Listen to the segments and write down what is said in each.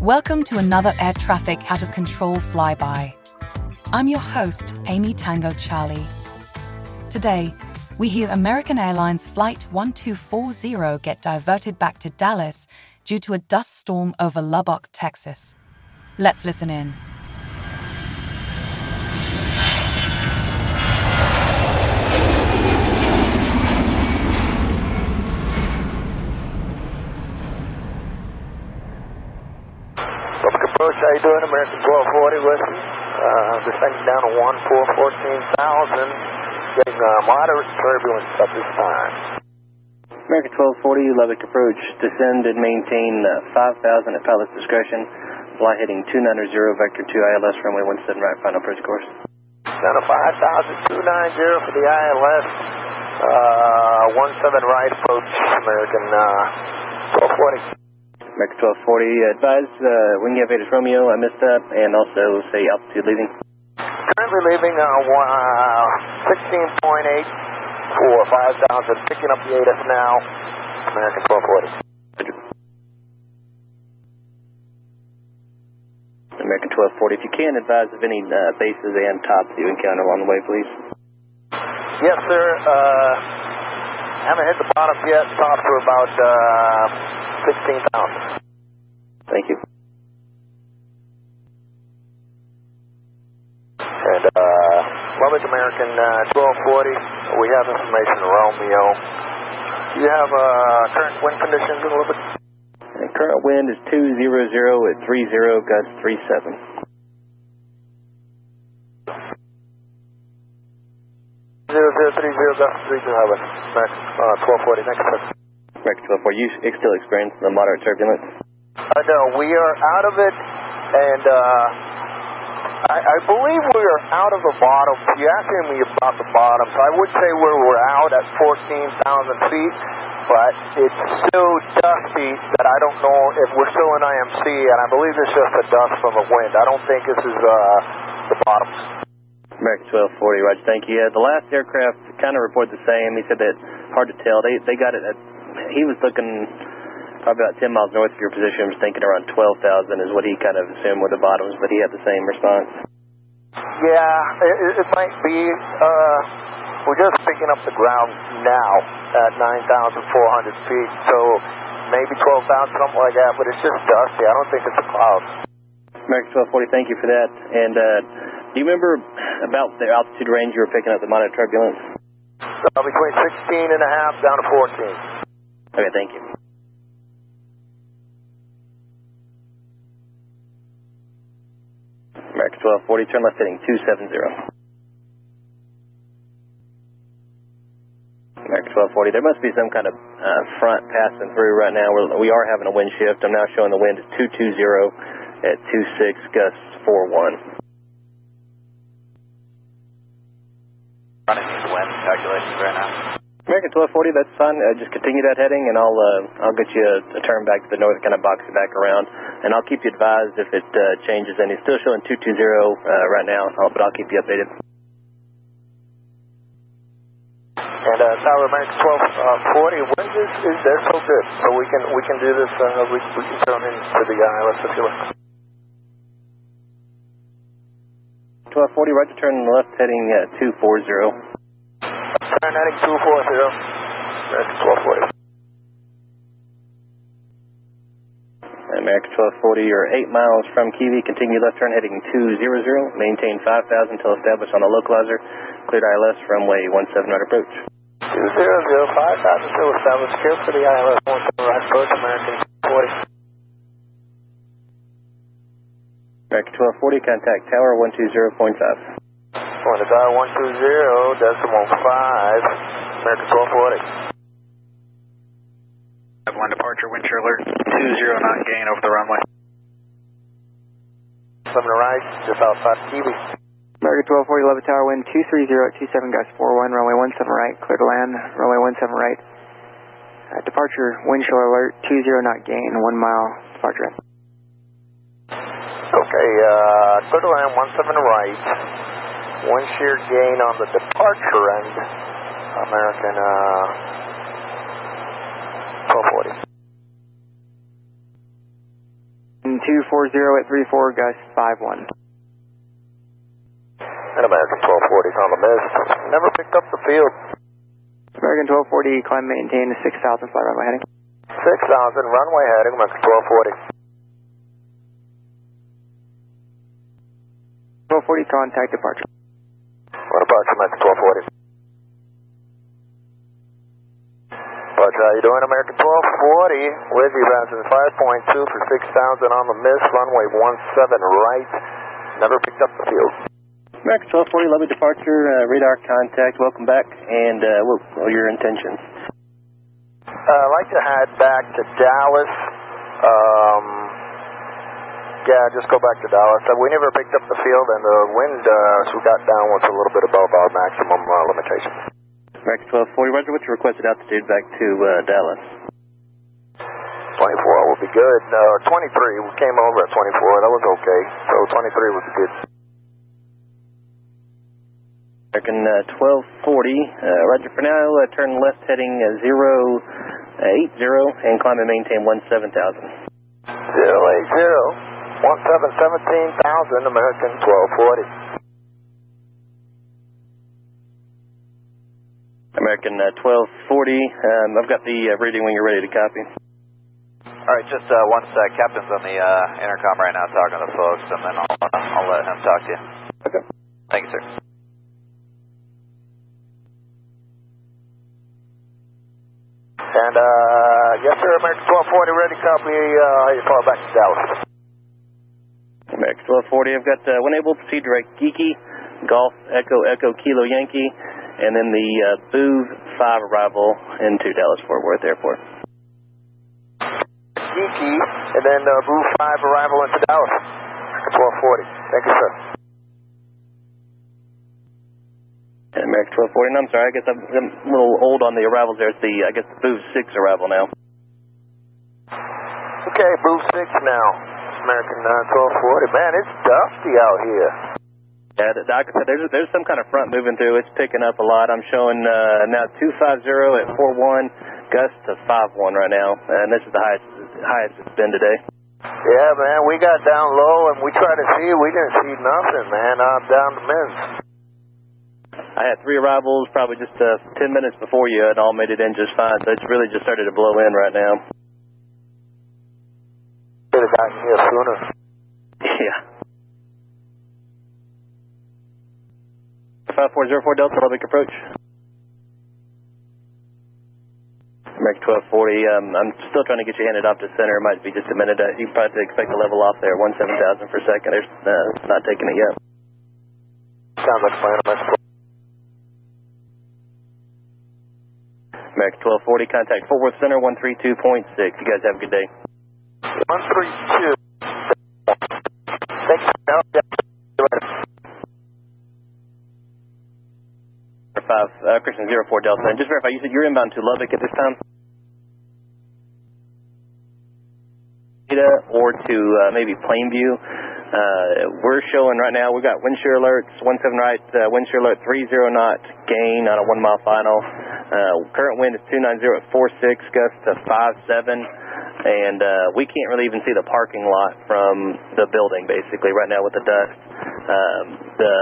Welcome to another air traffic out of control flyby. I'm your host, Amy Tango Charlie. Today, we hear American Airlines Flight 1240 get diverted back to Dallas due to a dust storm over Lubbock, Texas. Let's listen in. Approach, how you doing? American 1240 Whiskey. Uh, descending down to 1414,000. Getting uh, moderate turbulence at this time. American 1240, Lubbock approach, descend and maintain uh, 5,000 at pilot's discretion. Fly heading 290, vector 2 ILS, runway 17 right, final approach course. Down to 5,290 for the ILS. Uh, 17 right approach, American uh, 1240. American 1240, advise uh, have Vegas Romeo, I missed up, and also say altitude leaving. Currently leaving uh, one- uh, 16.8 for 5,000. Picking up the ATIS now. American 1240. American 1240, if you can, advise of any uh, bases and tops you encounter along the way, please. Yes, sir. Uh, haven't hit the bottom yet. Tops are about uh, 16,000. Thank you. And uh, Lubbock American uh, 1240, we have information Romeo. Do you have uh, current wind conditions in Lubbock? Current wind is 200 at 30, gust 37. Zero zero three zero gust three two seven. American uh, 1240. Next question. American 1240, you still experience the moderate turbulence? Uh, no, we are out of it, and uh, I, I believe we are out of the bottom. You asking me about the bottom, so I would say we're, we're out at 14,000 feet, but it's so dusty that I don't know if we're still in IMC, and I believe it's just the dust from the wind. I don't think this is uh, the bottom. American 1240, Roger, thank you. Yeah, the last aircraft kind of reported the same. He said that hard to tell. They they got it at, he was looking probably about 10 miles north of your position, was thinking around 12,000 is what he kind of assumed were the bottoms, but he had the same response. Yeah, it, it- it might be. Uh, we're just picking up the ground now at 9,400 feet, so maybe 12,000, something like that, but it's just dusty. I don't think it's a cloud. American 1240, thank you for that. And uh, do you remember about the altitude range you were picking up the moderate turbulence? Uh, between 16 and a half down to 14. Okay, thank you. American 1240, turn left heading 270. American 1240, there must be some kind of uh, front passing through right now. We're, we are having a wind shift. I'm now showing the wind is 220 at 26, gusts 41. running these wind calculations right now. American 1240, that's fine. Uh, just continue that heading, and I'll uh, I'll get you a, a turn back to the north, kind of box it back around, and I'll keep you advised if it uh, changes. And it's still showing 220 uh, right now, uh, but I'll keep you updated. And uh, Tower American 1240, wind is, is they're so good, so we can we can do this. Uh, we, we can turn into the ILS if you like. 1240, right to turn left heading uh, 240. Turn heading 240. American 1240. American 1240, you're 8 miles from Kiwi. Continue left turn heading 200. Maintain 5,000 until established on the localizer. Cleared ILS runway 17 right approach. 200, 5000 still established. Clear for the ILS 17 right approach. American 40. American 1240, contact tower 120.5. Going to dial 120, decimal 5. American 1240. I have one departure, wind shear alert, 20 knot gain over the runway. 7 right, just outside Kiwi. American 1240, Lubbock Tower, wind 230 at 27, gust 41, runway 17 right, clear to land, runway 17 right. Uh, departure, wind shear alert, 20 knot gain, 1 mile departure. Okay, uh, clear to land, 17 right. Wind shear gain on the departure end. American uh, 1240. 240 at 34, gust 51. And American 1240 is on the missed. Never picked up the field. American 1240, climb maintain 6,000, fly runway heading. 6,000, runway heading, American 1240. 1240, contact departure. What departure, American 1240? But how you doing, American 1240? With you, bouncing 5.2 for 6,000 on the missed, runway 17 right. Never picked up the field. American 1240, Lubbock departure, uh, radar contact, welcome back, and uh, what are your intentions? Uh, I'd like to head back to Dallas. Um, yeah, just go back to Dallas. Uh, we never picked up the field, and the wind uh, as we got down was a little bit above our maximum uh, limitation. American 1240, Roger, what's your requested altitude back to uh, Dallas? 24 will be good. Uh, 23, we came over at 24. That was okay. So 23 would be good. American uh, 1240, uh, Roger, for now, uh, turn left heading uh, 080 and climb and maintain 17,000. 080, 17, 17,000, American 1240. American uh, 1240, um, I've got the uh, reading when you're ready to copy. All right, just uh, one sec. Captain's on the uh, intercom right now talking to the folks, and then I'll, uh, I'll let him talk to you. Okay. Thank you, sir. And, uh, yes, sir, American 1240, ready to copy. Uh, you far back to Dallas. American 1240, I've got uh, when able to see direct Geeky, Golf, Echo, Echo, Kilo, Yankee, and then the uh, Boove 5 arrival into Dallas Fort Worth Airport. Geeky, and then uh, Boove 5 arrival into Dallas. 1240. Thank you, sir. 1240, and I'm sorry, I guess I'm, I'm a little old on the arrivals there. It's the, I guess, the Boove 6 arrival now. Okay, Boove 6 now. American uh, 1240. Man, it's dusty out here. Yeah, the, like I said, there's, there's some kind of front moving through. It's picking up a lot. I'm showing uh, now 250 at 41, gust to 51 right now, and this is the highest highest it's been today. Yeah, man, we got down low and we tried to see. We didn't see nothing, man. I'm down to mints. I had three arrivals probably just uh, 10 minutes before you, and all made it in just fine. So it's really just started to blow in right now. Should have gotten here sooner. Yeah. 5404 Delta Lubbock approach. American 1240, um, I'm still trying to get you handed off to center. It might be just a minute. Uh, you probably expect to level off there, 17,000 per second. They're uh, not taking it yet. Sounds like plan. American American 1240, contact Fort Worth Center 132.6. You guys have a good day. 132. Thanks. Five, uh, Christian 04 Delta. And just verify, you said you're inbound to Lubbock at this time? Or to uh, maybe Plainview. Uh, we're showing right now, we've got wind shear alerts, 17 right, uh, wind shear alert 30 knot gain on a one mile final. Uh, current wind is 290 at 46, gust to 57. And uh, we can't really even see the parking lot from the building, basically, right now with the dust. Um, the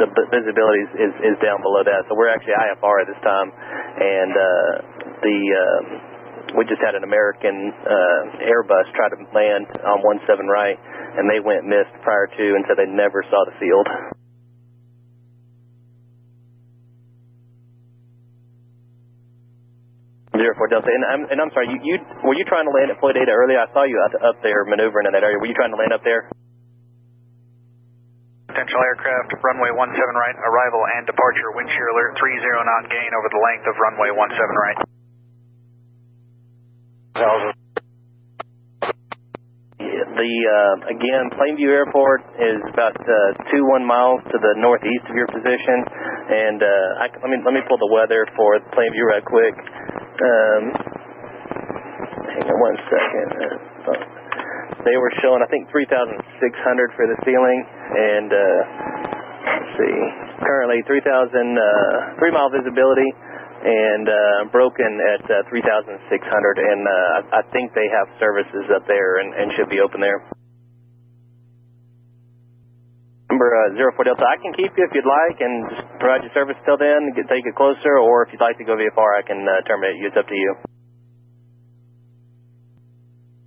the visibility is, is, down below that. So we're actually IFR at this time, and uh, the um, we just had an American uh, Airbus try to land on 17 right, and they went missed prior to, and so they never saw the field. Four Delta, and I'm and I'm sorry. You, you were you trying to land at Floydada earlier? I saw you up, up there maneuvering in that area. Were you trying to land up there? Potential aircraft, runway 17 right, arrival and departure, wind shear alert, 30 knot gain over the length of runway 17 right. The uh, again, Plainview Airport is about uh, two one miles to the northeast of your position, and uh, I, let me let me pull the weather for Plainview right quick. Um, hang on one second. Uh, they were showing, I think, 3,600 for the ceiling, and uh, let's see, currently 3,000, uh, three mile visibility, and uh, broken at uh, 3,600, and uh, I think they have services up there and, and should be open there. Number uh, 04 Delta, I can keep you if you'd like and just provide you service till then, get, take it closer, or if you'd like to go VFR, I can uh, terminate you. It's up to you.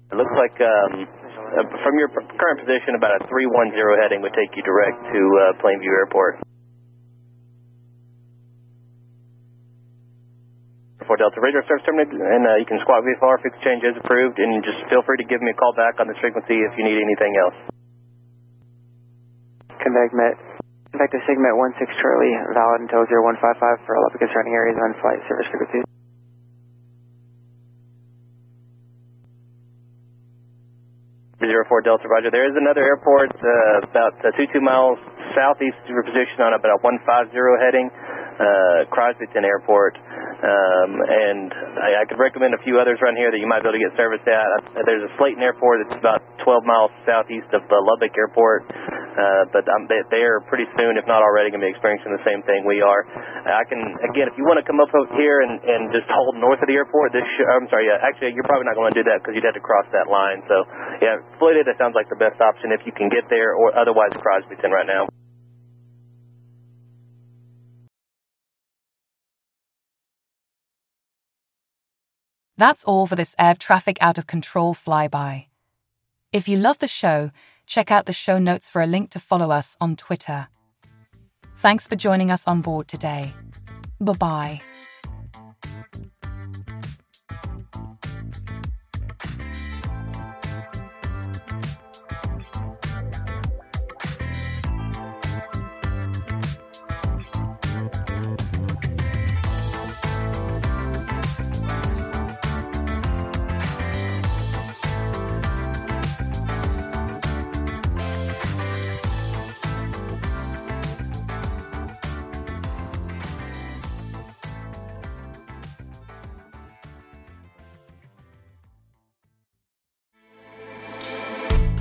It looks like um, uh, from your current position, about a 310 heading would take you direct to uh, Plainview Airport. For Delta Radio Service terminated, and uh, you can squawk VFR, fix change as approved, and just feel free to give me a call back on this frequency if you need anything else. Contact Met. Contact to Sigmet 16 Charlie, valid until 0155 for all applicants surrounding areas on flight service frequencies. Zero four Delta Roger. There is another airport uh, about uh, two two miles southeast of your position on about a one five zero heading, uh, Crosbyton Airport. Um, and I, I could recommend a few others around here that you might be able to get service at. Uh, there's a Slaton Airport that's about 12 miles southeast of uh, Lubbock Airport, uh, but um, they, they are pretty soon, if not already, going to be experiencing the same thing we are. I can again, if you want to come up here and, and just hold north of the airport, this sh- I'm sorry, yeah, actually you're probably not going to do that because you'd have to cross that line. So yeah, that sounds like the best option if you can get there, or otherwise Crosbyton right now. That's all for this air traffic out of control flyby. If you love the show, check out the show notes for a link to follow us on Twitter. Thanks for joining us on board today. Bye bye.